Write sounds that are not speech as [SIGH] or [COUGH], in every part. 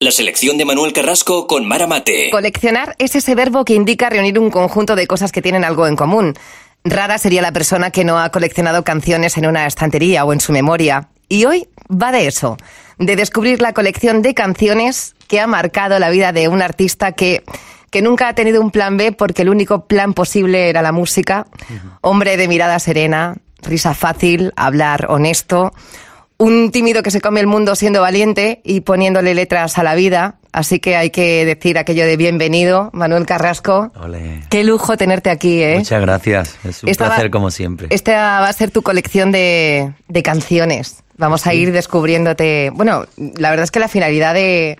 La selección de Manuel Carrasco con Mara Mate. Coleccionar es ese verbo que indica reunir un conjunto de cosas que tienen algo en común. Rara sería la persona que no ha coleccionado canciones en una estantería o en su memoria. Y hoy va de eso, de descubrir la colección de canciones que ha marcado la vida de un artista que, que nunca ha tenido un plan B porque el único plan posible era la música. Hombre de mirada serena, risa fácil, hablar honesto. Un tímido que se come el mundo siendo valiente y poniéndole letras a la vida. Así que hay que decir aquello de bienvenido, Manuel Carrasco. Qué lujo tenerte aquí, ¿eh? Muchas gracias. Es un Esta va- placer como siempre. Esta va a ser tu colección de, de canciones. Vamos a ir descubriéndote. Bueno, la verdad es que la finalidad de,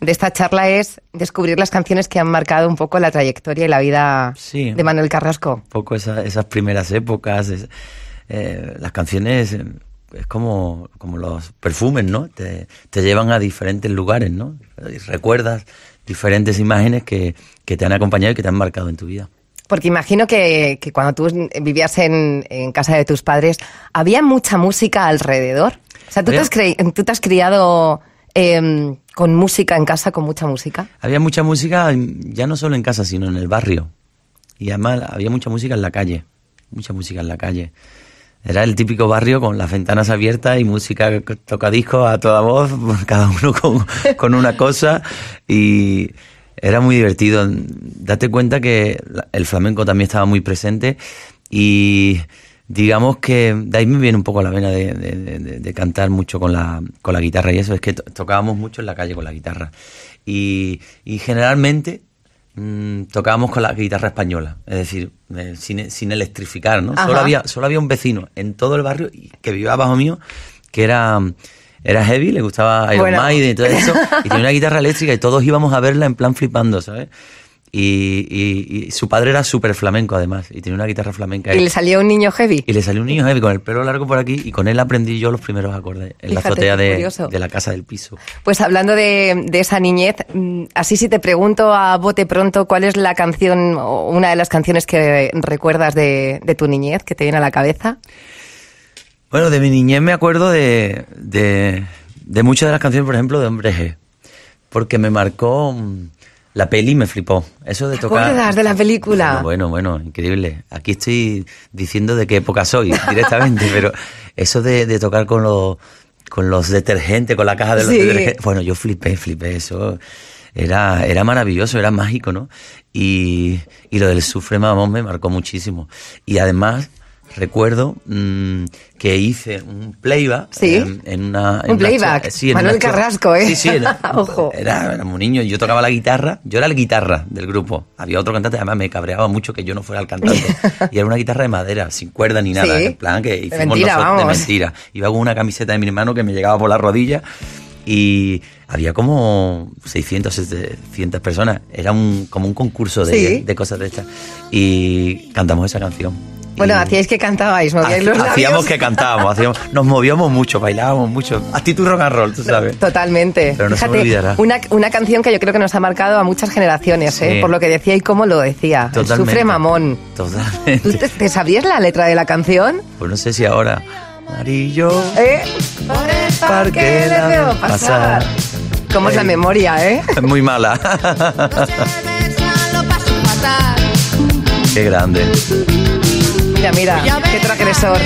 de esta charla es descubrir las canciones que han marcado un poco la trayectoria y la vida Sí. de Manuel Carrasco. Un poco esa- esas primeras épocas. es- eh, las canciones es como, como los perfumes, ¿no? Te, te llevan a diferentes lugares, ¿no? Y recuerdas diferentes imágenes que, que te han acompañado y que te han marcado en tu vida. Porque imagino que, que cuando tú vivías en, en casa de tus padres, ¿había mucha música alrededor? O sea, ¿tú, te has, tú te has criado em, con música en casa, con mucha música? Había mucha música, ya no solo en casa, sino en el barrio. Y además había mucha música en la calle. Mucha música en la calle. Era el típico barrio con las ventanas abiertas y música tocadiscos a toda voz, [LAUGHS] cada uno con, con una cosa. Y era muy divertido. Date cuenta que el flamenco también estaba muy presente. Y digamos que de ahí me viene un poco la vena de, de- de- cantar mucho con la, con la guitarra. Y eso es que to- tocábamos mucho en la calle con la guitarra. Y, y generalmente mm, tocábamos con la guitarra española, es decir, eh, sin, sin electrificar, ¿no? Ajá. Solo había, solo había un vecino en todo el barrio que vivía abajo mío, que era, era heavy, le gustaba Iron Bueno. Maiden y todo eso, y tenía una guitarra eléctrica y todos íbamos a verla en plan flipando, ¿sabes? Y, y- y su padre era súper flamenco además, y tenía una guitarra flamenca. ¿Y le salió un niño heavy? Y le salió un niño heavy con el pelo largo por aquí y con él aprendí yo los primeros acordes en la azotea de, de la casa del piso. Pues hablando de, de esa niñez, mm, así si te pregunto a bote pronto cuál es la canción o una de las canciones que recuerdas de, de tu niñez que te viene a la cabeza. Bueno, de mi niñez me acuerdo de, de, de muchas de las canciones, por ejemplo, de Hombre G. Porque me marcó mm, la peli, me flipó. Eso de ¿Te tocar. acuerdas de la película? Bueno, bueno, bueno, increíble. Aquí estoy diciendo de qué época soy [LAUGHS] directamente, pero eso de, de tocar con los, con los detergentes, con la caja de los Sí. detergentes. Bueno, yo flipé, flipé. Eso era, era maravilloso, era mágico, ¿no? Y, y lo del sufre mamón me marcó muchísimo. Y además, recuerdo mm, que hice un playback Sí. en, en una. en Un playback. actua- sí, en Manuel Carrasco, ¿eh? Sí, sí, era, [LAUGHS] Ojo. era, era un niño. Yo tocaba la guitarra. Yo era el guitarra del grupo. Había otro cantante, además me cabreaba mucho que yo no fuera el cantante. [LAUGHS] y era una guitarra de madera, sin cuerda ni nada. Sí. En plan que hicimos mentira, nosotros vamos. de mentira. Iba con una camiseta de mi hermano que me llegaba por la rodilla. Y había como 600, 700 personas. Era un, como un concurso de, Sí. de cosas de estas. Y cantamos esa canción. Bueno, hacíais que cantabais, movíais los labios. Hacíamos que cantábamos, hacíamos, nos movíamos mucho, bailábamos mucho. Actitud rock and roll, tú sabes. Totalmente. Pero no se me Fíjate, olvidará. una, una canción que yo creo que nos ha marcado a muchas generaciones, ¿eh? Por lo que decía y cómo lo decía. Totalmente. Sufre mamón. ¿Tú Totalmente. te, te sabías la letra de la canción? Pues no sé si ahora. Amarillo. ¿Eh? Por el parque la veo pasar. ¿Cómo es la memoria, eh? Es muy mala. [LAUGHS] Qué grande. Mira, mira, qué transgresor.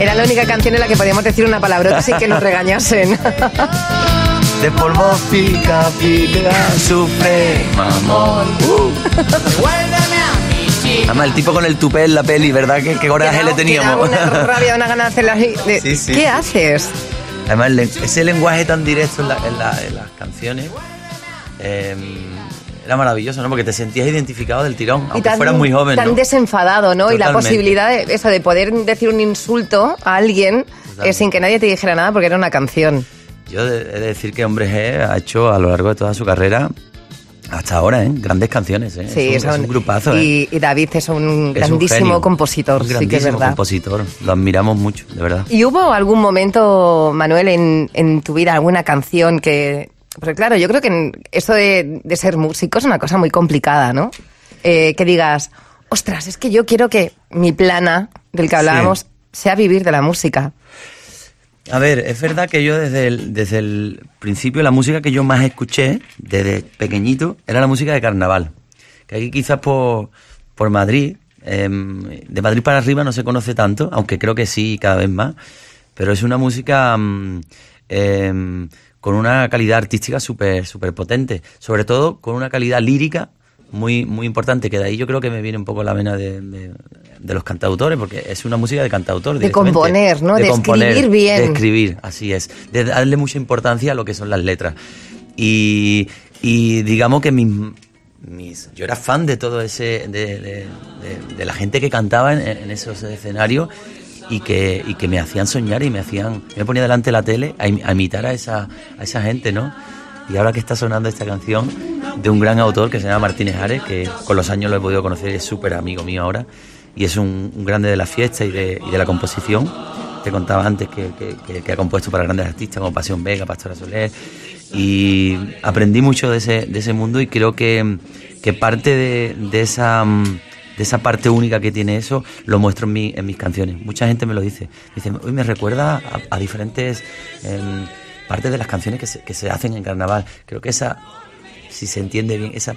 Era la única canción en la que podíamos decir una palabrota sin que nos regañasen. De polvo pica, pica, sufre, mamón. Uh. Además, el tipo con el tupé en la peli, ¿verdad? ¿Qué, qué coraje le teníamos? una rabia, una gana de hacerla así. de- Sí, sí. ¿Qué haces? Además, ese lenguaje tan directo en, la- en la- en las canciones eh, era maravilloso, ¿no? Porque te sentías identificado del tirón, aunque tan, fueras muy joven, tan ¿no? desenfadado, ¿no? Y la posibilidad de eso, de poder decir un insulto a alguien eh, sin que nadie te dijera nada porque era una canción. Yo he de decir que Hombre G ha hecho a lo largo de toda su carrera, hasta ahora, ¿eh? Grandes canciones, ¿eh? Sí, es, un, es un grupazo, ¿eh? y, y David es un Es grandísimo compositor, un sí que es grandísimo verdad. compositor, lo admiramos mucho, de verdad. ¿Y hubo algún momento, Manuel, en, en tu vida, alguna canción que... Porque claro, yo creo que esto de, de ser músico es una cosa muy complicada, ¿no? Eh, que digas, ostras, es que yo quiero que mi plana, del que hablábamos, sea vivir de la música. A ver, es verdad que yo desde el, desde el principio la música que yo más escuché desde pequeñito era la música de carnaval. Que aquí quizás por, por Madrid, em, de Madrid para arriba no se conoce tanto, aunque creo que sí cada vez más, pero es una música mm, em, con una calidad artística súper super potente, sobre todo con una calidad lírica muy, muy importante, que de ahí yo creo que me viene un poco la vena de, de, los cantautores, porque es una música de cantautor. De componer, ¿no? De, escribir bien. De escribir, así es. De darle mucha importancia a lo que son las letras. Y, y digamos que mis, mis, yo era fan de todo ese, de, de la gente que cantaba en, en, esos escenarios y que, y que me hacían soñar y me hacían, me ponía delante de la tele a, imitar a esa, a esa gente, ¿no? Y ahora que está sonando esta canción de un gran autor que se llama Martínez Ares, que con los años lo he podido conocer y es súper amigo mío ahora, y es un, grande de la fiesta y de, de, la composición. Te contaba antes que, que, ha compuesto para grandes artistas como Pasión Vega, Pastora Soler, y aprendí mucho de ese, de ese mundo y creo que, que parte de, de esa de esa parte única que tiene eso, lo muestro en, mi, en mis canciones. Mucha gente me lo dice. Dice, hoy me recuerda a, diferentes em, partes de las canciones que se, que se hacen en carnaval. Creo que esa, si se entiende bien, esa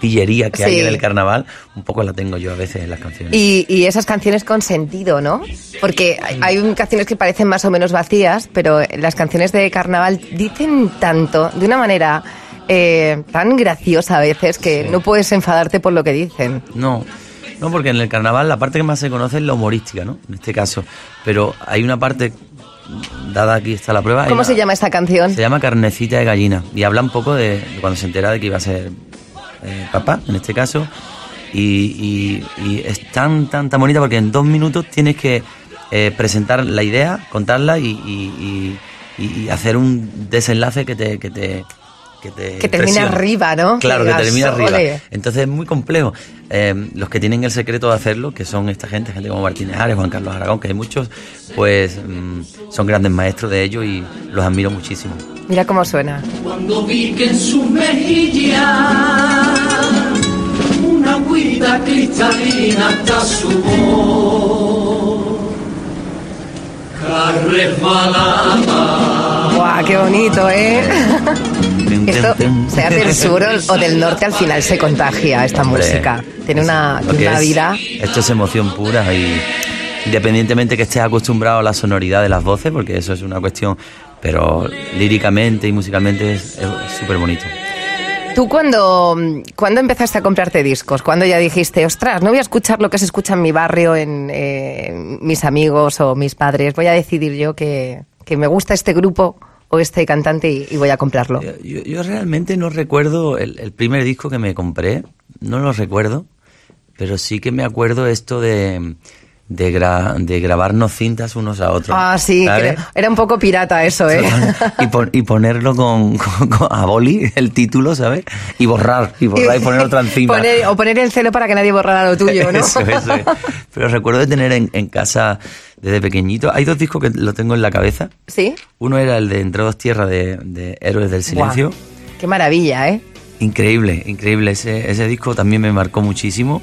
pillería que hay en el carnaval, un poco la tengo yo a veces en las canciones. Y, y esas canciones con sentido, ¿no? Porque hay, canciones que parecen más o menos vacías, pero las canciones de carnaval dicen tanto, de una manera eh, tan graciosa a veces, que no puedes enfadarte por lo que dicen. No. No, porque en el carnaval la parte que más se conoce es la humorística, ¿no? En este caso. Pero hay una parte dada aquí está la prueba. ¿Cómo se llama esta canción? Se llama Carnecita de Gallina y habla un poco de, cuando se entera de que iba a ser eh, papá, en este caso, y, es tan, tan, tan bonita porque en dos minutos tienes que eh, presentar la idea, contarla y, hacer un desenlace que te, que te, que, te termina arriba, ¿no? Claro, que, termina arriba. Entonces es muy complejo. Eh, los que tienen el secreto de hacerlo, que son esta gente, gente como Martínez Ares, Juan Carlos Aragón, que hay muchos, pues mm, son grandes maestros de ello y los admiro muchísimo. Mira cómo suena. Cuando vi que en su una agüita cristalina hasta su voz, ¡Guau, qué bonito, eh! [LAUGHS] Esto, sea del sur o del norte, al final se contagia esta música. Tiene una, vida. Esto es emoción pura y independientemente que estés acostumbrado a la sonoridad de las voces, porque eso es una cuestión, pero líricamente y musicalmente es súper bonito. ¿Tú cuando, cuando empezaste a comprarte discos? cuando ya dijiste, ostras, no voy a escuchar lo que se escucha en mi barrio, en eh, mis amigos o mis padres, voy a decidir yo que, que me gusta este grupo o este cantante y, voy a comprarlo? Yo, realmente no recuerdo el, primer disco que me compré, no lo recuerdo, pero sí que me acuerdo esto de, de, de grabarnos cintas unos a otros. Ah, sí, era un poco pirata eso, ¿eh? Y, ponerlo con, a boli, el título, ¿sabes? Y borrar, y borrar y poner otra encima. o poner el celo para que nadie borrara lo tuyo, [LAUGHS] ¿no? eso, eso. Pero recuerdo de tener en, en casa desde pequeñito. Hay dos discos que lo tengo en la cabeza. ¿Sí? Uno era el de Entre dos tierras de, Héroes del Silencio. Qué maravilla, ¿eh? Increíble, increíble. Ese, ese disco también me marcó muchísimo.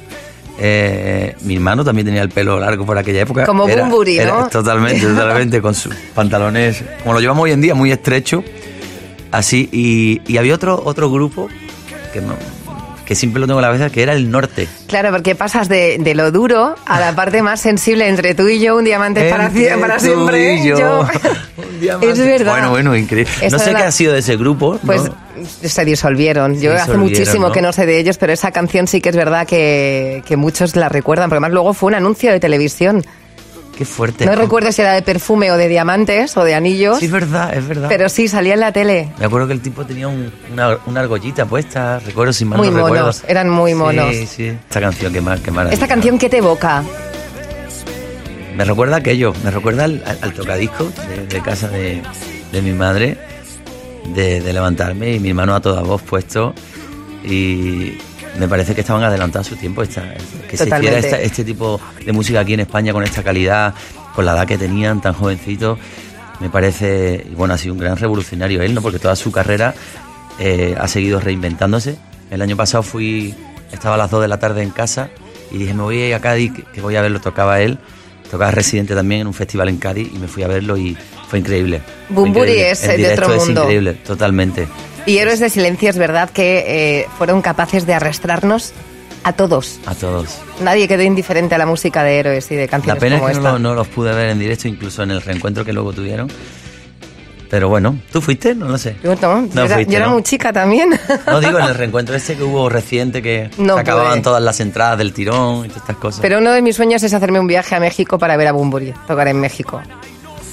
Eh, mi hermano también tenía el pelo largo por aquella época. Como era, Bumburi, ¿no? totalmente, [LAUGHS] totalmente, con sus pantalones, como lo llevamos hoy en día, muy estrecho. Así, y, y había otro, otro grupo que no, que siempre lo tengo en la cabeza, que era el norte. Claro, porque pasas de, de lo duro a la parte más sensible entre tú y yo, un diamante para, para siempre. Y yo. [LAUGHS] Es verdad. Bueno, bueno, increíble. no sé qué ha sido de ese grupo. Pues se disolvieron. Yo hace muchísimo que no sé de ellos, pero esa canción sí que es verdad que, que muchos la recuerdan, porque además luego fue un anuncio de televisión. Qué fuerte. No recuerdo si era de perfume o de diamantes o de anillos. Sí, es verdad, es verdad. Pero sí, salía en la tele. Me acuerdo que el tipo tenía una, una, argollita puesta, recuerdo sin mal Muy monos, eran muy monos. Sí, sí. Esta canción, qué, mal, qué mala. ¿Esta canción qué te evoca? Me recuerda aquello, me recuerda al, tocadisco de, casa de, de, mi madre, de, de levantarme y mi hermano a toda voz puesto y, me parece que estaban adelantados a su tiempo. Esta, que se hiciera este tipo de música aquí en España con esta calidad, con la edad que tenían, tan jovencitos, me parece, bueno, ha sido un gran revolucionario él, ¿no? Porque toda su carrera eh, ha seguido reinventándose. El año pasado fui, estaba a las 2 de la tarde en casa y dije, me voy a ir a Cádiz, que voy a verlo, tocaba él. Tocaba Residente también en un festival en Cádiz y me fui a verlo y fue increíble. Bumburi es, eh, de otro es mundo. increíble, totalmente. Y Héroes de Silencio es verdad que eh, fueron capaces de arrastrarnos a todos. A todos. Nadie quedó indiferente a la música de Héroes y de La canciones pena es que esta. no, no los pude ver en directo, incluso en el reencuentro que luego tuvieron. Pero bueno, ¿tú fuiste? No lo sé. Yo, no, yo era, fuiste, yo era ¿no? muy chica también. No digo en el reencuentro ese que hubo reciente que [LAUGHS] No se acababan todas las entradas del tirón y todas estas cosas. Pero uno de mis sueños es hacerme un viaje a México para ver a Bumburi, tocar en México.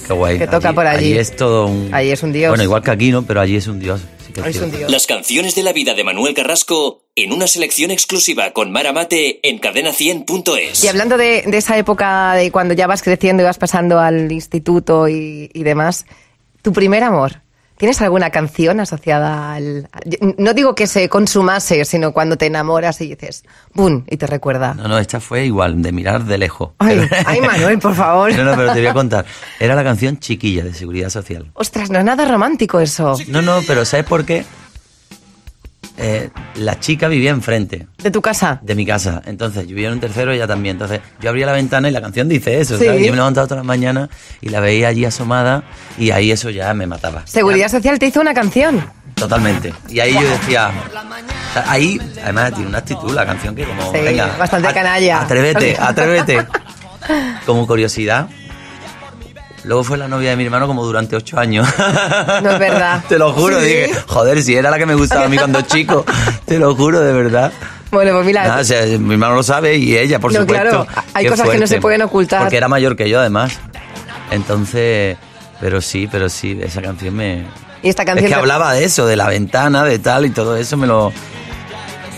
Qué guay. que toca por allí. es todo un... Allí es un dios. Bueno, igual que aquí, ¿no? Pero allí es un dios. sí que Es un dios. Las canciones de la vida de Manuel Carrasco en una selección exclusiva con Mara Mate en cadena100.es. Y hablando de, de esa época de cuando ya vas creciendo y vas pasando al instituto y, y demás, tu primer amor, ¿tienes alguna canción asociada al... No digo que se consumase, sino cuando te enamoras y dices, ¡bum! y te recuerda. No, no, esta fue igual, de mirar de lejos. Ay, ay, Manuel, por favor. [LAUGHS] No, no, pero te voy a contar. Era la canción Chiquilla de Seguridad Social. Ostras, no es nada romántico eso. No, no, pero ¿sabes por qué? Eh, la chica vivía enfrente De tu casa. de mi casa. Entonces, yo vivía en un tercero y ella también. Entonces, yo abría la ventana y la canción dice eso. Sí. ¿sabes? Yo me levantaba todas las mañanas y la veía allí asomada y ahí eso ya me mataba. Seguridad Social te hizo una canción. Totalmente. Y ahí yo decía. ahí, además, tiene una actitud la canción que como. Sí, venga, bastante canalla. Atrévete, [LAUGHS] atrévete. [LAUGHS] Como curiosidad. Luego fue la novia de mi hermano como durante ocho años. [LAUGHS] No es verdad. Te lo juro, Sí. dije, joder, si era la que me gustaba a mí cuando chico. Te lo juro, de verdad. Bueno, pues mira, Nada, o sea, mi hermano lo sabe y ella, por No, supuesto. claro, hay cosas que no se pueden ocultar. Porque era mayor que yo, además. Entonces, pero sí, pero sí, esa canción me... y esta canción... Es que hablaba de eso, de la ventana, de tal y todo eso me lo...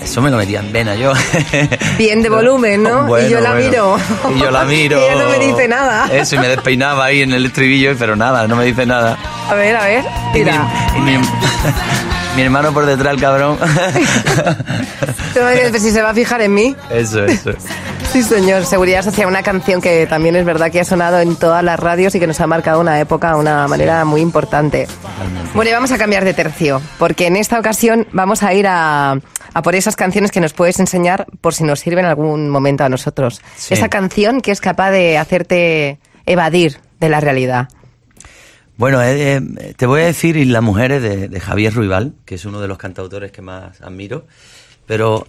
Eso me lo metía en vena yo. [LAUGHS] Bien de volumen, ¿no? Bueno, y yo la bueno. miro. Y yo la miro. [LAUGHS] y ella no me dice nada. Eso, y me despeinaba ahí en el estribillo, pero nada, no me dice nada. A ver, a ver. Y mi, Mira. y mi- [LAUGHS] mi hermano por detrás, el cabrón. Decir, si se va a fijar en mí. Eso, eso. Sí, señor. Seguridad Social, una canción que también es verdad que ha sonado en todas las radios y que nos ha marcado una época de una manera muy importante. Bueno, y vamos a cambiar de tercio, porque en esta ocasión vamos a ir a, a por esas canciones que nos puedes enseñar por si nos sirven en algún momento a nosotros. Sí. Esa canción que es capaz de hacerte evadir de la realidad. Bueno, eh, eh, te voy a decir Islas Mujeres de, de Javier Ruibal, que es uno de los cantautores que más admiro, pero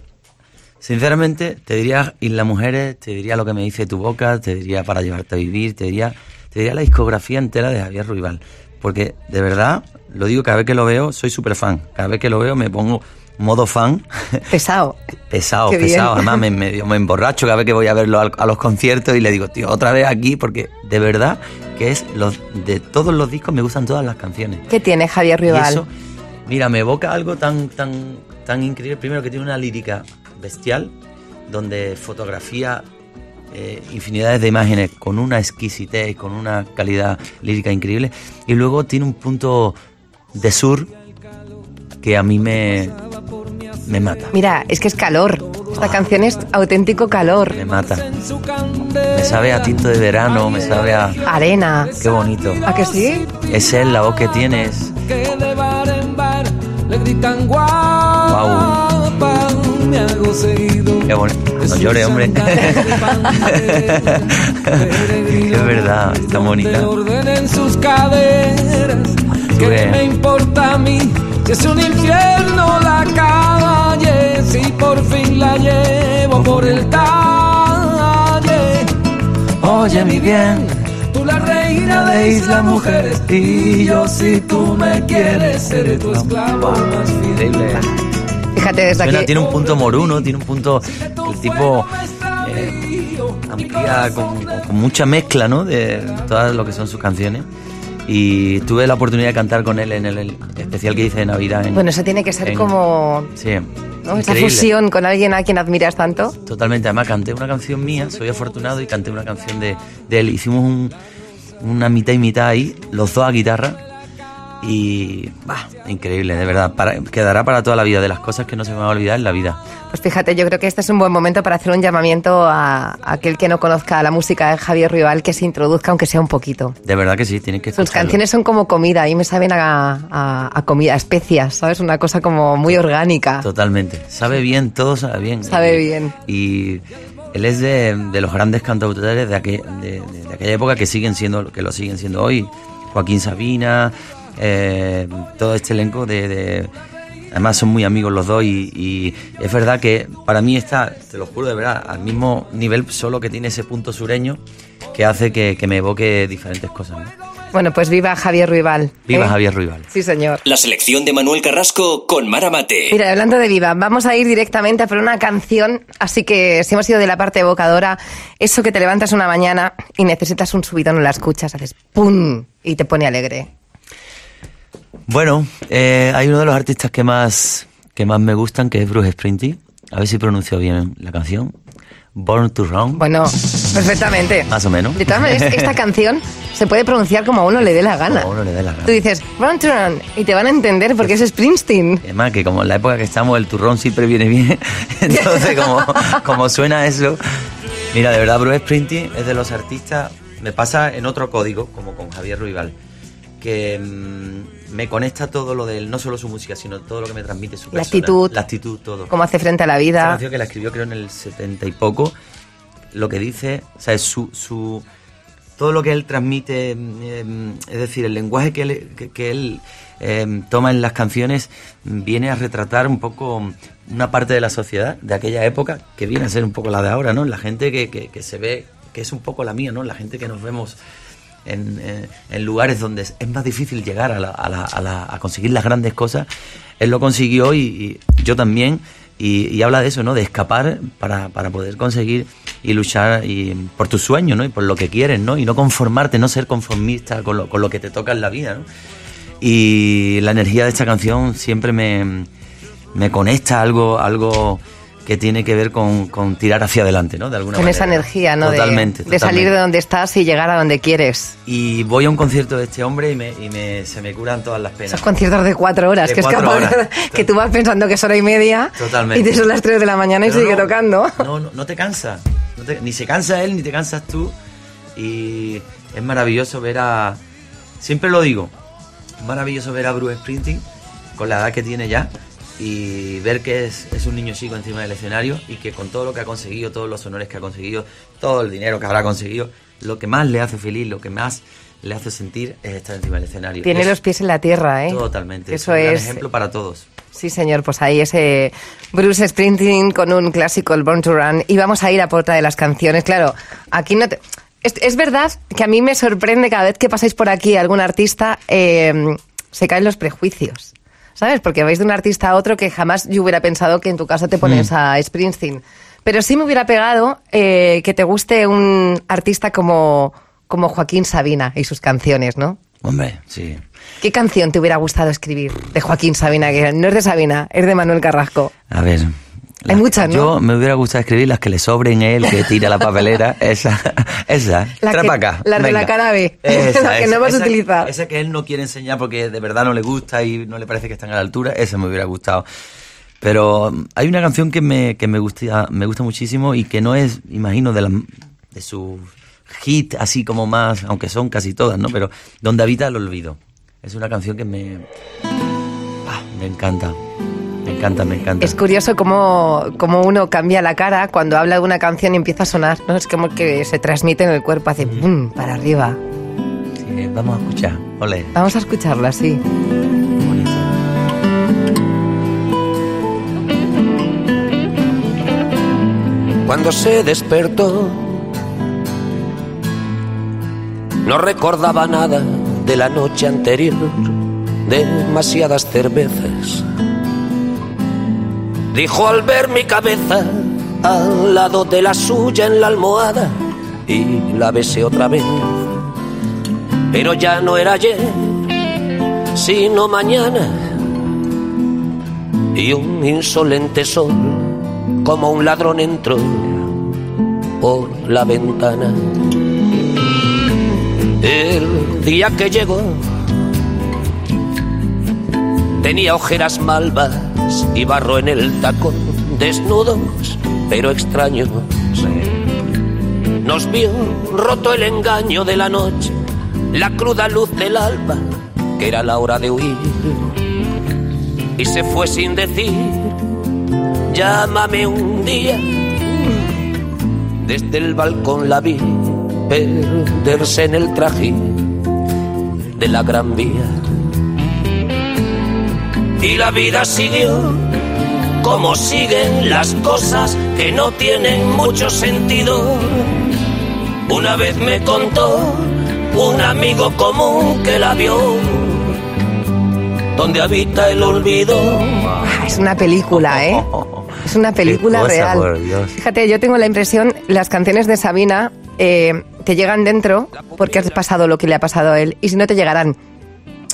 sinceramente te diría Islas Mujeres, te diría lo que me dice tu boca, te diría Para llevarte a vivir, te diría, te diría la discografía entera de Javier Ruibal, porque de verdad, lo digo cada vez que lo veo, soy súper fan, cada vez que lo veo me pongo modo fan. [LAUGHS] Pesado. Pesado, Qué bien. pesado. Además, me, [LAUGHS] me, me emborracho cada vez que voy a verlo a, los conciertos y le digo, tío, otra vez aquí, porque de verdad que es los de todos los discos me gustan todas las canciones. ¿Qué tiene Javier Y Rival? eso, mira, me evoca algo tan, tan, tan increíble. Primero que tiene una lírica bestial, donde fotografía eh, infinidades de imágenes con una exquisitez, con una calidad lírica increíble. Y luego tiene un punto de sur que a mí me, me mata. Mira, es que es calor. Esta canción es auténtico calor. Me mata. Me sabe a tinto de verano, me sabe a... Arena. Qué bonito. ¿A que sí? Es él, la voz que tienes. que Qué bonito. No llores, hombre. [LAUGHS] es verdad, está bonita. ordenen sus caderas. ¿Qué me importa a mí? Si es un infierno la calle, si por fin la llevo por el talle. Oye, mi bien, Tú la reina de Isla Mujeres y yo si tú me quieres seré tu esclavo más fiel. Fíjate desde Suena, aquí. tiene un punto moruno, tiene un punto. El tipo eh, amplía con, con mucha mezcla, ¿no? De todas lo que son sus canciones. Y tuve la oportunidad de cantar con él en el, especial que hice de Navidad. en- Bueno, eso tiene que ser en- como Sí. ¿no? esa fusión con alguien a quien admiras tanto. Totalmente, además canté una canción mía, soy afortunado, y canté una canción de, de él. Hicimos un- una mitad y mitad ahí, los dos a guitarra, y bah, increíble, de verdad. Para- quedará para toda la vida, de las cosas que no se me va a olvidar en la vida. Pues fíjate, yo creo que este es un buen momento para hacer un llamamiento a, a aquel que no conozca la música de Javier Rival, que se introduzca, aunque sea un poquito. De verdad que sí, tienes que Sus escucharlo. canciones son como comida, y me saben a, a- a comida, a especias, ¿sabes? Una cosa como muy orgánica. Totalmente. Sabe bien, todo sabe bien. Sabe Y- bien. Y, Él es de, de los grandes cantautores de, aquel- de- de aquella época que siguen siendo, que lo siguen siendo hoy. Joaquín Sabina, eh, todo este elenco de, de- además son muy amigos los dos y, y es verdad que para mí está, te lo juro de verdad, al mismo nivel, solo que tiene ese punto sureño que hace que, que me evoque diferentes cosas. ¿no? Bueno, pues viva Javier Ruibal. Viva ¿eh? Javier Ruibal. Sí, señor. La selección de Manuel Carrasco con Mara Mate. Mira, hablando de Viva, vamos a ir directamente a por una canción, así que si hemos ido de la parte evocadora, eso que te levantas una mañana y necesitas un subidón o la escuchas, haces ¡pum! y te pone alegre. Bueno, eh, hay uno de los artistas que más, que más me gustan, que es Bruce Springsteen. A ver si pronuncio bien la canción. Born to Run. Bueno, perfectamente. Más o menos. De todas maneras, [LAUGHS] esta canción se puede pronunciar como a uno le dé la gana. Como a uno le dé la gana. Tú dices, run to run, y te van a entender porque es Springsteen. Además que como en la época que estamos el turrón siempre viene bien, [LAUGHS] entonces como, como suena eso, mira, de verdad Bruce Springsteen es de los artistas, me pasa en otro código, como con Javier Ruibal, que mm, me conecta todo lo de él, no solo su música, sino todo lo que me transmite su La persona, actitud. la actitud, todo. Cómo hace frente a la vida. canción que la escribió creo en el 70 y poco, lo que dice, o sea, es su, su todo lo que él transmite, eh, es decir, el lenguaje que él, que, que él eh, toma en las canciones viene a retratar un poco una parte de la sociedad de aquella época que viene a ser un poco la de ahora, ¿no? La gente que, que- que se ve, que es un poco la mía, ¿no? La gente que nos vemos en, lugares donde es más difícil llegar a, la- a conseguir las grandes cosas. Él lo consiguió y, y yo también. Y, habla de eso, ¿no? De escapar para, poder conseguir y luchar y, por tus sueños, ¿no? Y por lo que quieres, ¿no? Y no conformarte, no ser conformista con lo, con lo que te toca en la vida, ¿no? Y la energía de esta canción siempre me, me conecta a algo, algo que tiene que ver con, con tirar hacia adelante, ¿no? De alguna Con manera. esa energía, ¿no? De- Totalmente. de, salir totalmente. de donde estás y llegar a donde quieres. Y voy a un concierto de este hombre y, me, y me- se me curan todas las penas. Esos conciertos de cuatro horas, De que es cuatro capaz horas. [LAUGHS] que tú vas pensando que es hora y media Totalmente. y te son las tres de la mañana y Pero sigue no, tocando. No, no, no te cansa. No te- ni se cansa él, ni te cansas tú. Y es maravilloso ver a... Siempre lo digo. Es maravilloso ver a Bruce Springsteen con la edad que tiene ya y ver que es, es un niño chico encima del escenario y que con todo lo que ha conseguido, todos los honores que ha conseguido, todo el dinero que habrá conseguido, lo que más le hace feliz, lo que más le hace sentir es estar encima del escenario. Tiene Es los pies en la tierra, ¿eh? Totalmente. Eso un es. ejemplo para todos. Sí, señor, pues ahí ese Bruce Springsteen con un clásico, el Born to Run. Y vamos a ir a puerta de las canciones. Claro, aquí no te... Es, es verdad que a mí me sorprende cada vez que pasáis por aquí algún artista, eh, se caen los prejuicios. ¿Sabes? Porque vais de un artista a otro que jamás yo hubiera pensado que en tu caso te pones a Springsteen. Pero sí me hubiera pegado eh, que te guste un artista como, como Joaquín Sabina y sus canciones, ¿no? Hombre, sí. ¿Qué canción te hubiera gustado escribir de Joaquín Sabina? Que no es de Sabina, es de Manuel Carrasco. A ver. Hay muchas, ¿no? Yo me hubiera gustado escribir las que le sobren él, que tira la papelera. [LAUGHS] esa, esa. La que- acá. las de la cara B, [LAUGHS] Esa, la que esa, no vas a utilizar. Esa que él no quiere enseñar porque de verdad no le gusta y no le parece que están a la altura. Esa me hubiera gustado. Pero mm, hay una canción que me, que me, gusta, me gusta muchísimo y que no es, imagino, de, la, de sus hit así como más, aunque son casi todas, ¿no? Pero Donde habita el olvido. Es una canción que me... ah, me encanta. Me encanta, me encanta. Es curioso cómo, cómo uno cambia la cara cuando habla de una canción y empieza a sonar. ¿no? Es como que se transmite en el cuerpo, hace ¡pum! para arriba. Sí, vamos a escuchar. Ole. Vamos a escucharla, sí. Cuando se despertó, no recordaba nada de la noche anterior, demasiadas cervezas. Dijo al ver mi cabeza al lado de la suya en la almohada y la besé otra vez. Pero ya no era ayer, sino mañana. Y un insolente sol, como un ladrón entró por la ventana. El día que llegó tenía ojeras malvas y barro en el tacón, desnudos pero extraños. Nos vio roto el engaño de la noche, la cruda luz del alba, que era la hora de huir. Y se fue sin decir, llámame un día Desde el balcón la vi perderse en el trajín de la gran vía. Y la vida siguió como siguen las cosas que no tienen mucho sentido. Una vez me contó un amigo común que la vio, donde habita el olvido. Ah, Es una película, ¿eh? [LAUGHS] Es una película cosa, real. Fíjate, yo tengo la impresión, las canciones de Sabina eh, te llegan dentro porque has pasado lo que le ha pasado a él. Y si no, te llegarán.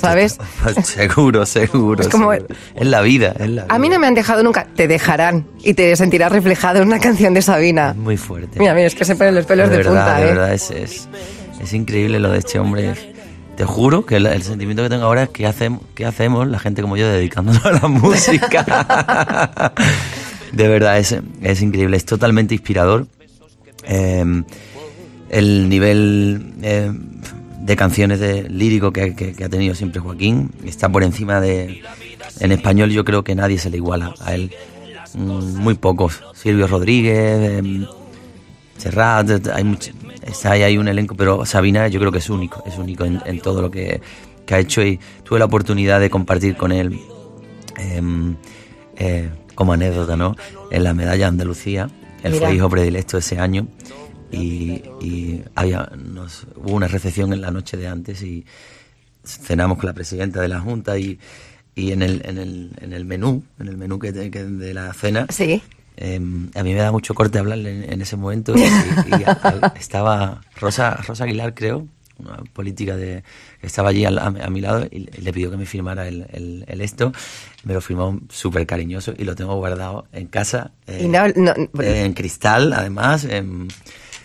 ¿Sabes? [LAUGHS] seguro, seguro. Es como- seguro. Es la vida, es la A mí no me han dejado nunca. Te dejarán y te sentirás reflejado en una canción de Sabina. Es muy fuerte. Mira, mira, es que se ponen los pelos de, verdad, punta, de ¿eh? verdad, es, es, es increíble lo de este hombre. Te juro que el, el sentimiento que tengo ahora es que hacemos, qué hacemos la gente como yo dedicándonos [LAUGHS] a la música. de verdad, es, es increíble, es totalmente inspirador. Eh, el nivel eh, de canciones de lírico que, que- que ha tenido siempre Joaquín está por encima de... En español yo creo que nadie se le iguala a él. Mm, Muy pocos. Silvio Rodríguez, em, Serrat, hay much- está ahí, hay un elenco, pero Sabina yo creo que es único, es único en, en todo lo que, que ha hecho y tuve la oportunidad de compartir con él em, eh, como anécdota, ¿no? En la medalla de Andalucía, él Mira. fue hijo predilecto ese año y, y había, nos, hubo una recepción en la noche de antes y cenamos con la presidenta de la Junta y, y en, el, en, el, en el menú, en el menú que, que de la cena, Sí. eh, a mí me da mucho corte hablarle en, en ese momento y, y- y a- estaba Rosa, Rosa Aguilar, creo, una política de estaba allí al- a, mi- a mi lado y le- pidió que me firmara el, el- el esto. Me lo firmó súper cariñoso y lo tengo guardado en casa. eh, Y no- no- en cristal, además. en-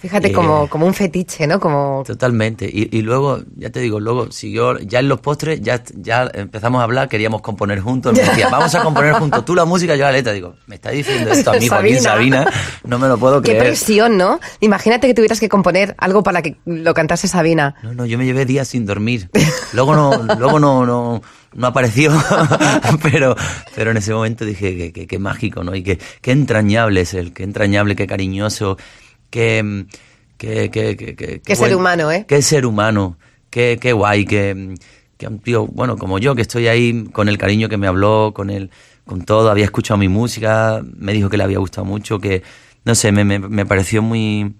Fíjate, eh, como, como un fetiche, ¿no? Como... Totalmente. Y, y luego, ya te digo, luego siguió, ya en los postres, ya, ya empezamos a hablar, queríamos componer juntos. Me decía, vamos a componer juntos, tú la música, yo la letra. Digo, me está diciendo esto a mí, Joaquín Sabina. Sabina, no me lo puedo Qué creer. presión, ¿no? Imagínate que tuvieras que componer algo para que lo cantase Sabina. No, no, yo me llevé días sin dormir. Luego no, luego no, no, no apareció, [LAUGHS] pero, pero en ese momento dije que, que, que mágico, ¿no? Y que, qué entrañable es él, qué entrañable, qué cariñoso, qué, qué, qué, qué, qué- Qué ser humano, ¿eh? Qué ser humano, qué, qué guay, qué, qué un tío, bueno, como yo, que estoy ahí con el cariño que me habló, con el, con todo, había escuchado mi música, me dijo que le había gustado mucho, que, no sé, me, me, me pareció muy,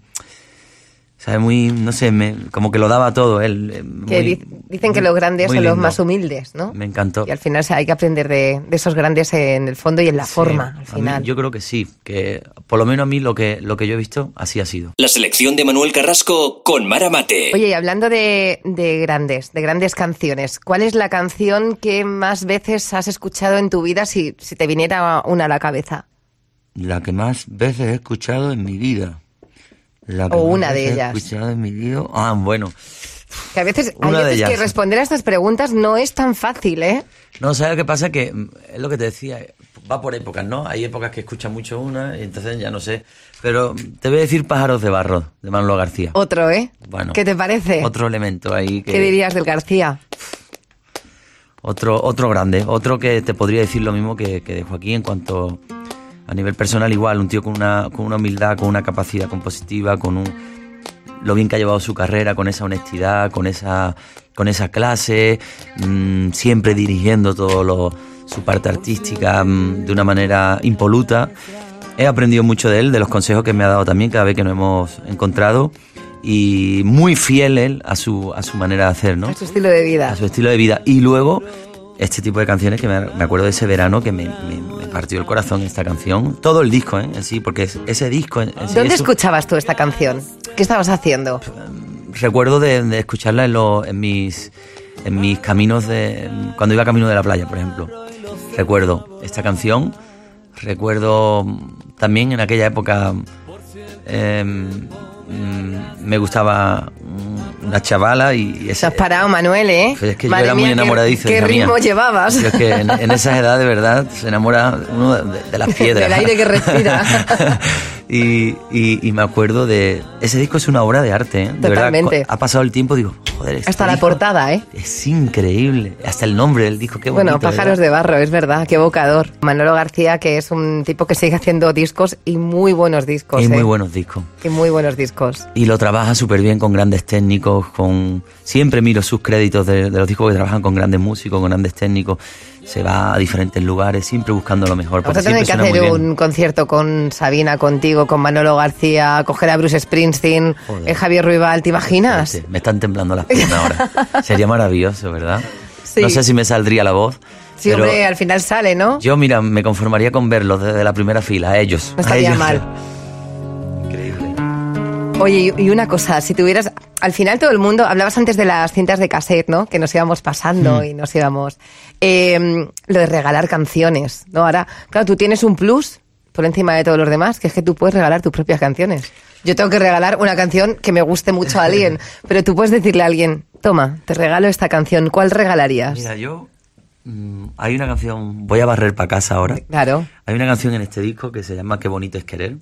¿sabes? Muy, no sé, me, como que lo daba todo él. eh, Que dicen que los grandes son los más humildes, ¿no? Me encantó. Y al final hay que aprender de, de esos grandes en el fondo y en la Sí, forma, al mí- final. yo creo que sí, que por lo menos a mí lo que, lo que yo he visto así ha sido. La selección de Manuel Carrasco con Mara Mate. Oye, y hablando de, de grandes, de grandes canciones, ¿cuál es la canción que más veces has escuchado en tu vida si, si te viniera una a la cabeza? La que más veces he escuchado en mi vida. La que O más una de ellas. Escuchado en mi. Ah, bueno. Que a veces, hay veces que ellas. responder a estas preguntas no es tan fácil, ¿eh? No, ¿sabes qué pasa? Que mm, es lo que te decía, va por épocas, ¿no? Hay épocas que escuchas mucho una y entonces ya no sé. Pero te voy a decir Pájaros de Barro, de Manolo García. Otro, ¿eh? Bueno. ¿Qué te parece? Otro elemento ahí que... ¿Qué dirías del García? Otro, otro grande, otro que te podría decir lo mismo que, que de Joaquín en cuanto a nivel personal igual, un tío con una, con una humildad, con una capacidad compositiva, con un lo bien que ha llevado su carrera, con esa honestidad, con esa, con esa clase, mm, siempre dirigiendo todo lo, su parte artística mm, de una manera impoluta. He aprendido mucho de él, de los consejos que me ha dado también cada vez que nos hemos encontrado y muy fiel él a su, a su manera de hacer, ¿no? A su estilo de vida. a su estilo de vida. Y luego, este tipo de canciones que me, me acuerdo de ese verano que me, me- me partió el corazón esta canción. Todo el disco, ¿eh? En sí, porque es- ese disco en, sí ¿Dónde escuchabas tú esta canción? ¿Qué estabas haciendo? Recuerdo de, de escucharla en, los- en mis, en mis caminos de... Cuando iba camino de la playa, por ejemplo. Recuerdo esta canción. Recuerdo también en aquella época... em, mm, me gustaba mm, una chavala y, ese, has parado, Manuel, ¿eh? Pues es que Madre yo era muy mía, qué- enamoradizo. ¿Qué mía. ritmo llevabas? Yo es que en, en esa edad, de verdad, se enamora uno de, de las [LAUGHS] piedras. Del aire que respira. [LAUGHS] y, y- y me acuerdo de... Ese disco es una obra de arte, ¿eh? De Totalmente. verdad, ha pasado el tiempo, digo, joder, este Hasta la disco portada, ¿eh? Es increíble. Hasta el nombre del disco, qué bonito. Bueno, Pájaros ¿verdad? de Barro, es verdad, qué evocador. Manolo García, que es un tipo que sigue haciendo discos y muy buenos discos. Y ¿eh? muy buenos discos. Y muy buenos discos. Y lo trabaja súper bien con grandes técnicos, con... Siempre miro sus créditos de, de los discos que trabajan con grandes músicos, con grandes técnicos. Se va a diferentes lugares, siempre buscando lo mejor. Vamos a tener que hacer un concierto con Sabina, contigo, con Manolo García, coger a Bruce Springsteen, eh, Javier Ruibal, ¿te imaginas? Me están temblando las piernas ahora. [LAUGHS] Sería maravilloso, ¿verdad? Sí. No sé si me saldría la voz. Sí, pero hombre, al final sale, ¿no? Yo, mira, me conformaría con verlos desde la primera fila, a ellos. No a estaría ellos. mal. Increíble. Oye, y una cosa, si tuvieras, al final todo el mundo, hablabas antes de las cintas de cassette, ¿no? Que nos íbamos pasando Hmm. y nos íbamos. eh, lo de regalar canciones, ¿no? Ahora, claro, tú tienes un plus por encima de todos los demás, que es que tú puedes regalar tus propias canciones. Yo tengo que regalar una canción que me guste mucho a alguien, [LAUGHS] pero tú puedes decirle a alguien, toma, te regalo esta canción, ¿cuál regalarías? Mira, yo. mm, hay una canción. Voy a barrer para casa ahora. Claro. Hay una canción en este disco que se llama Qué bonito es querer.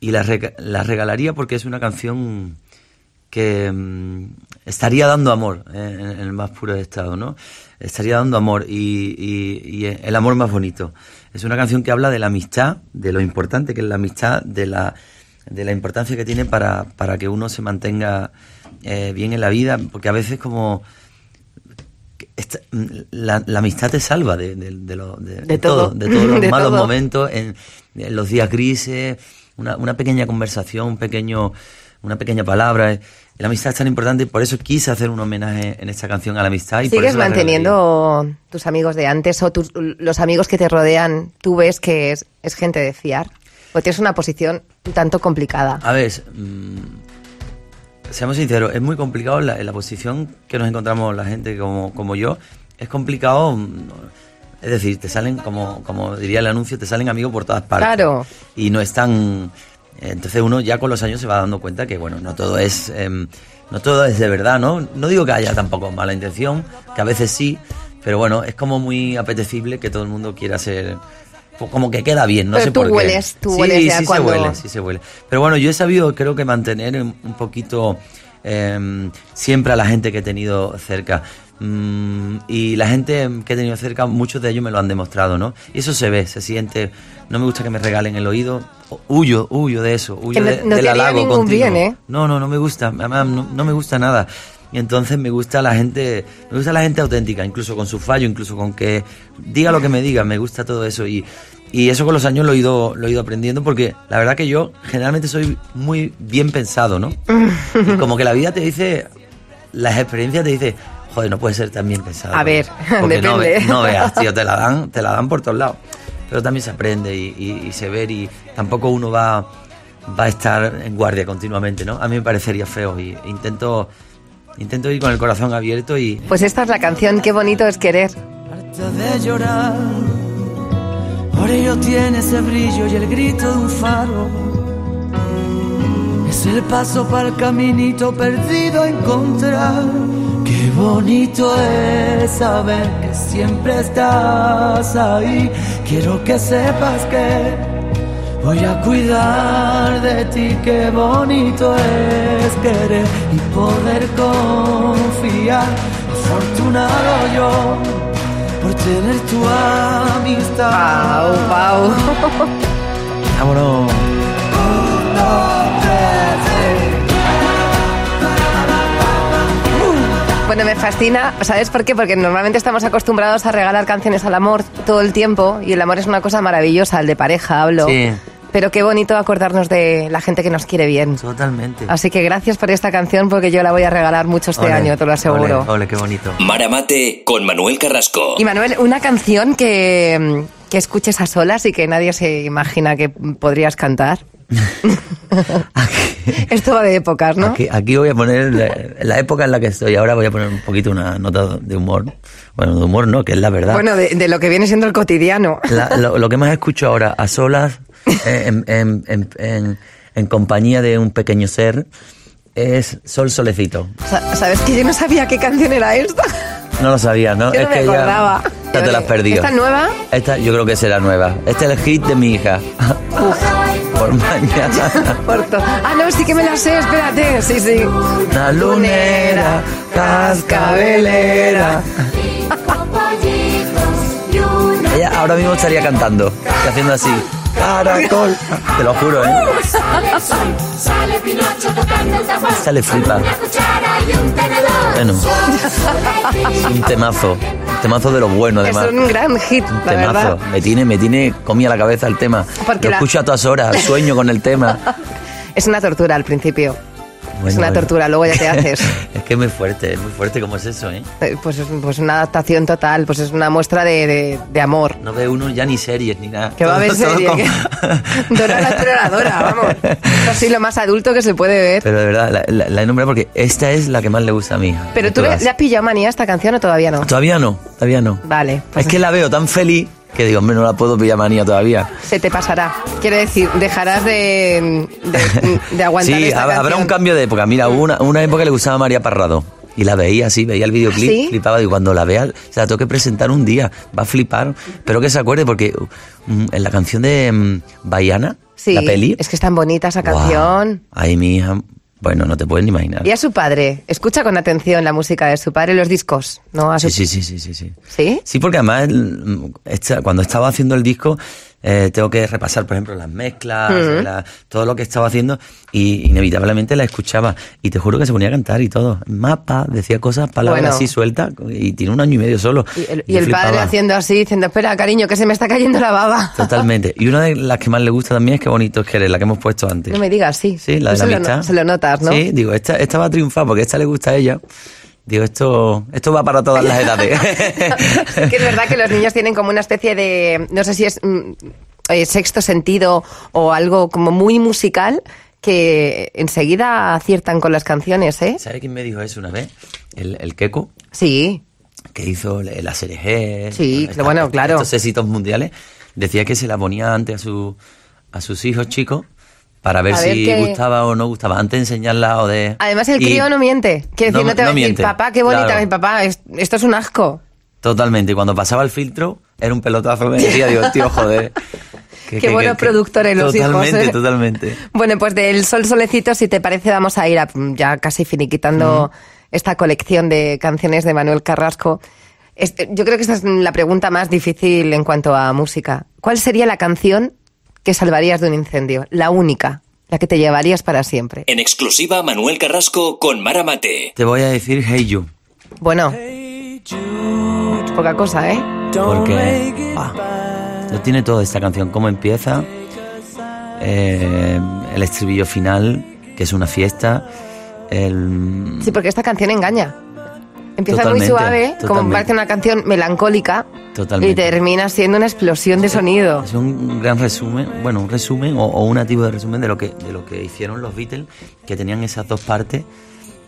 Y la, rega- la regalaría porque es una canción que mm, estaría dando amor eh, en, en el más puro estado, ¿no? Estaría dando amor y, y- y el amor más bonito. Es una canción que habla de la amistad, de lo importante que es la amistad, de la, de la importancia que tiene para, para que uno se mantenga eh, bien en la vida, porque a veces como esta- la, la amistad te salva de, de- de lo- de- de todo. de todos [LAUGHS] los malos todo. momentos, en, en los días grises, una, una pequeña conversación, un pequeño, una pequeña palabra. La amistad es tan importante y por eso quise hacer un homenaje en esta canción a la amistad. Y por ¿Sigues eso manteniendo tus amigos de antes o tus- los amigos que te rodean? ¿Tú ves que es, es gente de fiar? ¿O tienes una posición un tanto complicada? A ver, mm, seamos sinceros, es muy complicado la, la posición que nos encontramos la gente como, como yo. Es complicado, mm, es decir, te salen, como, como diría el anuncio, te salen amigos por todas partes. Claro. Y no están... Entonces uno ya con los años se va dando cuenta que, bueno, no todo es... em, no todo es de verdad, ¿no? No digo que haya tampoco mala intención, que a veces sí, pero bueno, es como muy apetecible que todo el mundo quiera ser... Como que queda bien, no Pero sé tú por qué. hueles, tú sí, hueles ya sí cuando- se huele, sí se huele. Pero bueno, yo he sabido, creo que mantener un poquito eh, siempre a la gente que he tenido cerca. Mm, y la gente que he tenido cerca, muchos de ellos me lo han demostrado, ¿no? Y eso se ve, se siente. No me gusta que me regalen el oído. Huyo, huyo de eso, huyo Que no- de- no del halago ningún continuo. bien, ¿eh? No, no, no me gusta. No, no me gusta nada. Y entonces me gusta la gente, me gusta la gente auténtica, incluso con su fallo, incluso con que diga lo que me diga, me gusta todo eso y, y eso con los años lo he ido, lo he ido aprendiendo porque la verdad que yo generalmente soy muy bien pensado, ¿no? Y como que la vida te dice, las experiencias te dice, joder, no puede ser tan bien pensado. A ver, Porque no, depende. ve- no veas, tío, te la dan, te la dan por todos lados. Pero también se aprende y, y- y se ve y tampoco uno va, va a estar en guardia continuamente, ¿no? A mí me parecería feo y intento, intento ir con el corazón abierto y Pues esta es la canción Qué bonito es querer. Harta de llorar, por ello tiene ese brillo y el grito de un faro. Es el paso para el caminito perdido a encontrar. Qué bonito es saber que siempre estás ahí. Quiero que sepas que voy a cuidar de ti. Qué bonito es querer y poder confiar. Afortunado yo por tener tu amistad. Pau, Pau. [LAUGHS] vámonos. Bueno, me fascina, ¿sabes por qué? Porque normalmente estamos acostumbrados a regalar canciones al amor todo el tiempo y el amor es una cosa maravillosa, el de pareja hablo. Sí. Pero qué bonito acordarnos de la gente que nos quiere bien. Totalmente. Así que gracias por esta canción porque yo la voy a regalar mucho este Ole, año, te lo aseguro. Ole, ole, qué bonito. Mara Mate con Manuel Carrasco. Y Manuel, una canción que, que escuches a solas y que nadie se imagina que podrías cantar. [LAUGHS] Aquí, Esto va de épocas, ¿no? aquí, aquí voy a poner la, la época en la que estoy. Ahora voy a poner un poquito una nota de humor. Bueno, de humor no, que es la verdad. Bueno, de, de lo que viene siendo el cotidiano. La- lo, lo que más escucho ahora a solas, en, en- en- en- en compañía de un pequeño ser, es Sol Solecito. Sa- ¿Sabes que yo no sabía qué canción era esta? No lo sabía, ¿no? Yo no es me que acordaba. ya, ya te la has perdido. ¿Esta es nueva? Esta yo creo que será nueva. Este es el hit de mi hija. Uf. por mañana. [LAUGHS] Por ah, no, sí que me la sé, espérate. Sí, sí. Una lunera, cascabelera. Ella ahora mismo estaría cantando y haciendo así. Caracol. Te lo juro, ¿eh? Sale flipa. Bueno. Es un temazo. Un temazo de lo bueno, Es además. un gran hit, Un la temazo. verdad. Me tiene, me tiene comía la cabeza el tema. Porque lo la- escucho a todas horas, sueño con el tema. [LAUGHS] Es una tortura al principio. Bueno, es una bueno. tortura, luego ya te [LAUGHS] haces. es que es muy fuerte, es muy fuerte como es eso, ¿eh? Eh, Pues es pues una adaptación total, pues es una muestra de, de- de amor. No ve uno ya ni series ni nada. Que va a haber Todo- [LAUGHS] todo serie. como- [LAUGHS] Dora la exploradora, vamos. Esto sí lo más adulto que se puede ver. Pero de verdad, la, la- la he nombrado porque esta es la que más le gusta a mí. Pero tú le, todas. le has pillado manía a esta canción o todavía no. Todavía no, todavía no. Vale, pues es que la veo tan feliz que digo, hombre, no la puedo pillar manía todavía. se te pasará. Quiero decir, dejarás de, de, [LAUGHS] de aguantar Sí, esta habrá canción. un cambio de época. Mira, hubo una, una época que le gustaba a María Parrado. Y la veía así, veía el videoclip, ¿Sí? flipaba. Y cuando la vea, se la tengo que presentar un día. Va a flipar. Pero que se acuerde, porque mm, en la canción de Baiana, Sí, la peli. es que es tan bonita esa canción. Ay, mi hija. Bueno, no te puedes ni imaginar. Y a su padre, escucha con atención la música de su padre, los discos, ¿no? A su- Sí, sí, sí, sí, sí, sí. ¿Sí? Sí, porque además esta- cuando estaba haciendo el disco eh, tengo que repasar, por ejemplo, las mezclas, la- todo lo que estaba haciendo y inevitablemente la escuchaba y te juro que se ponía a cantar y todo. Mapa, decía cosas, palabras Bueno. así sueltas y tiene un año y medio solo. Y el, y el padre haciendo así, diciendo, espera, cariño, que se me está cayendo la baba. [LAUGHS] Totalmente. Y una de las que más le gusta también es Qué bonito es querer, la que hemos puesto antes. No me digas, sí. Sí, la de la se, amistad. se lo notas, ¿no? Sí, digo, esta, esta va a triunfar porque esta le gusta a ella. Digo, esto, esto va para todas las edades. [LAUGHS] que es verdad que los niños tienen como una especie de, no sé si es mm, eh, sexto sentido o algo como muy musical que enseguida aciertan con las canciones, ¿eh? ¿Sabe quién me dijo eso una vez? El, el Keko. Sí, que hizo la la SRG. Sí, bueno, claro. Estos éxitos mundiales. Decía que se la ponía antes a, su, a sus hijos chicos para ver si gustaba o no gustaba, antes de enseñarla o de... Además, el y- crío no miente. Quiere decir, No- no, te va no a decir, miente, papá, qué bonita, claro. mi papá, es- esto es un asco. Totalmente, y cuando pasaba el filtro, era un pelotazo, me decía, digo, tío, joder. [LAUGHS] que- Qué que- buenos que- productores los hijos, Totalmente, ¿eh? totalmente. Bueno, pues del Sol Solecito, si te parece, vamos a ir a- ya casi finiquitando esta colección de canciones de Manuel Carrasco. Este, yo creo que esta es la pregunta más difícil en cuanto a música. ¿Cuál sería la canción que salvarías de un incendio? La única, la que te llevarías para siempre. En exclusiva, Manuel Carrasco con Mara Mate. Te voy a decir Hey You, Bueno, poca cosa, ¿eh? porque ah, lo tiene todo esta canción, cómo empieza, eh, el estribillo final, que es una fiesta, el... Sí, porque esta canción engaña. Empieza muy Totalmente, suave, como totalmente. parece una canción melancólica, Totalmente. y termina siendo una explosión de sonido. Es un gran resumen, bueno, un resumen o, o un tipo de resumen de lo que de lo que hicieron los Beatles, que tenían esas dos partes,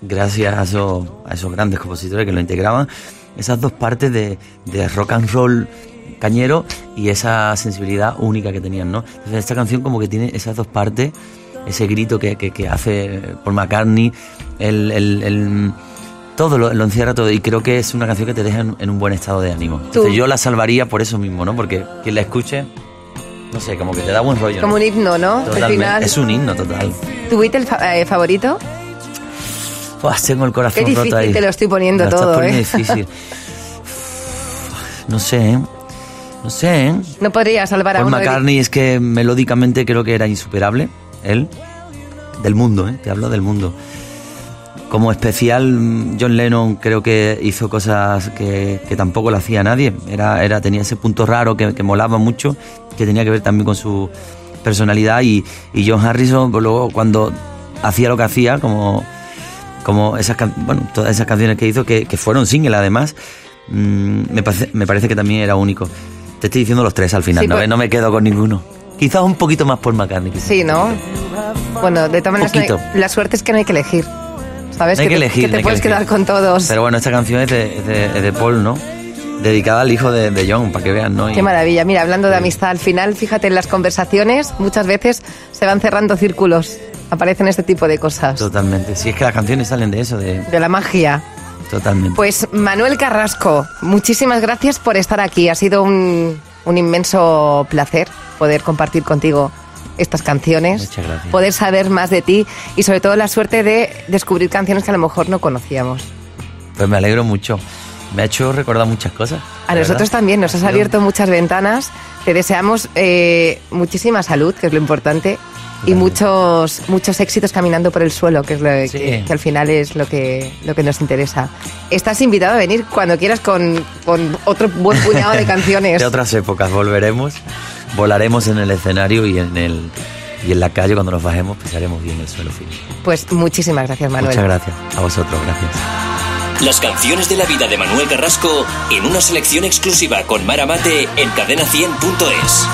gracias a esos, a esos grandes compositores que lo integraban, esas dos partes de, de rock and roll cañero y esa sensibilidad única que tenían, ¿no? Entonces esta canción como que tiene esas dos partes, ese grito que, que, que hace Paul McCartney, el, el- el- todo lo, lo encierra todo y creo que es una canción que te deja en, en un buen estado de ánimo. Entonces yo la salvaría por eso mismo, ¿no? Porque quien la escuche, no sé, como que te da buen rollo. ¿no? Como un himno, ¿no? Al final. Es un himno total. ¿Tu Beatle fa- eh, favorito? Tengo el corazón Qué roto ahí. te lo estoy poniendo todo, poniendo ¿eh? difícil. [LAUGHS] No sé, ¿eh? No sé, ¿eh? No podría salvar a Paul uno de- McCartney es que melódicamente creo que era insuperable, él, del mundo, ¿eh? te hablo del mundo. Como especial, John Lennon creo que hizo cosas que, que tampoco lo hacía nadie. Era, era, tenía ese punto raro que, que molaba mucho, que tenía que ver también con su personalidad. Y, y John Harrison, pues luego cuando hacía lo que hacía, como, como esas, bueno, todas esas canciones que hizo, que, que fueron single además, mm, me, parece, me parece que también era único. Te estoy diciendo los tres al final, Sí, ¿no? pues- no me quedo con ninguno. Quizás un poquito más por McCartney. quizás. Sí, ¿no? Bueno, de todas maneras, la suerte es que no hay que elegir. ¿Sabes? No hay que, que te- elegir. que te que puedes quedar con todos. Pero bueno, esta canción es de, es de- es de Paul, ¿no? Dedicada al hijo de, de John, para que vean, ¿no? Qué maravilla. Mira, hablando de amistad, al final, fíjate, en las conversaciones muchas veces se van cerrando círculos. Aparecen este tipo de cosas. Totalmente. Si es que las canciones salen de eso, de De la magia. totalmente. Pues Manuel Carrasco, muchísimas gracias por estar aquí. Ha sido un, un inmenso placer poder compartir contigo estas canciones, poder saber más de ti y sobre todo la suerte de descubrir canciones que a lo mejor no conocíamos. Pues me alegro mucho. Me ha hecho recordar muchas cosas. A nosotros verdad. también nos has abierto muchas ventanas. Te deseamos eh, muchísima salud, que es lo importante, y muchos muchos éxitos caminando por el suelo, que es lo Sí. que, que al final es lo que lo que nos interesa. Estás invitado a venir cuando quieras con, con otro buen puñado de [LAUGHS] canciones. De otras épocas volveremos, volaremos en el escenario y en el y en la calle cuando nos bajemos pisaremos bien el suelo firme. Pues muchísimas gracias, Manuel. Muchas gracias a vosotros, gracias. Las canciones de la vida de Manuel Carrasco en una selección exclusiva con Mara Mate en cadena100.es.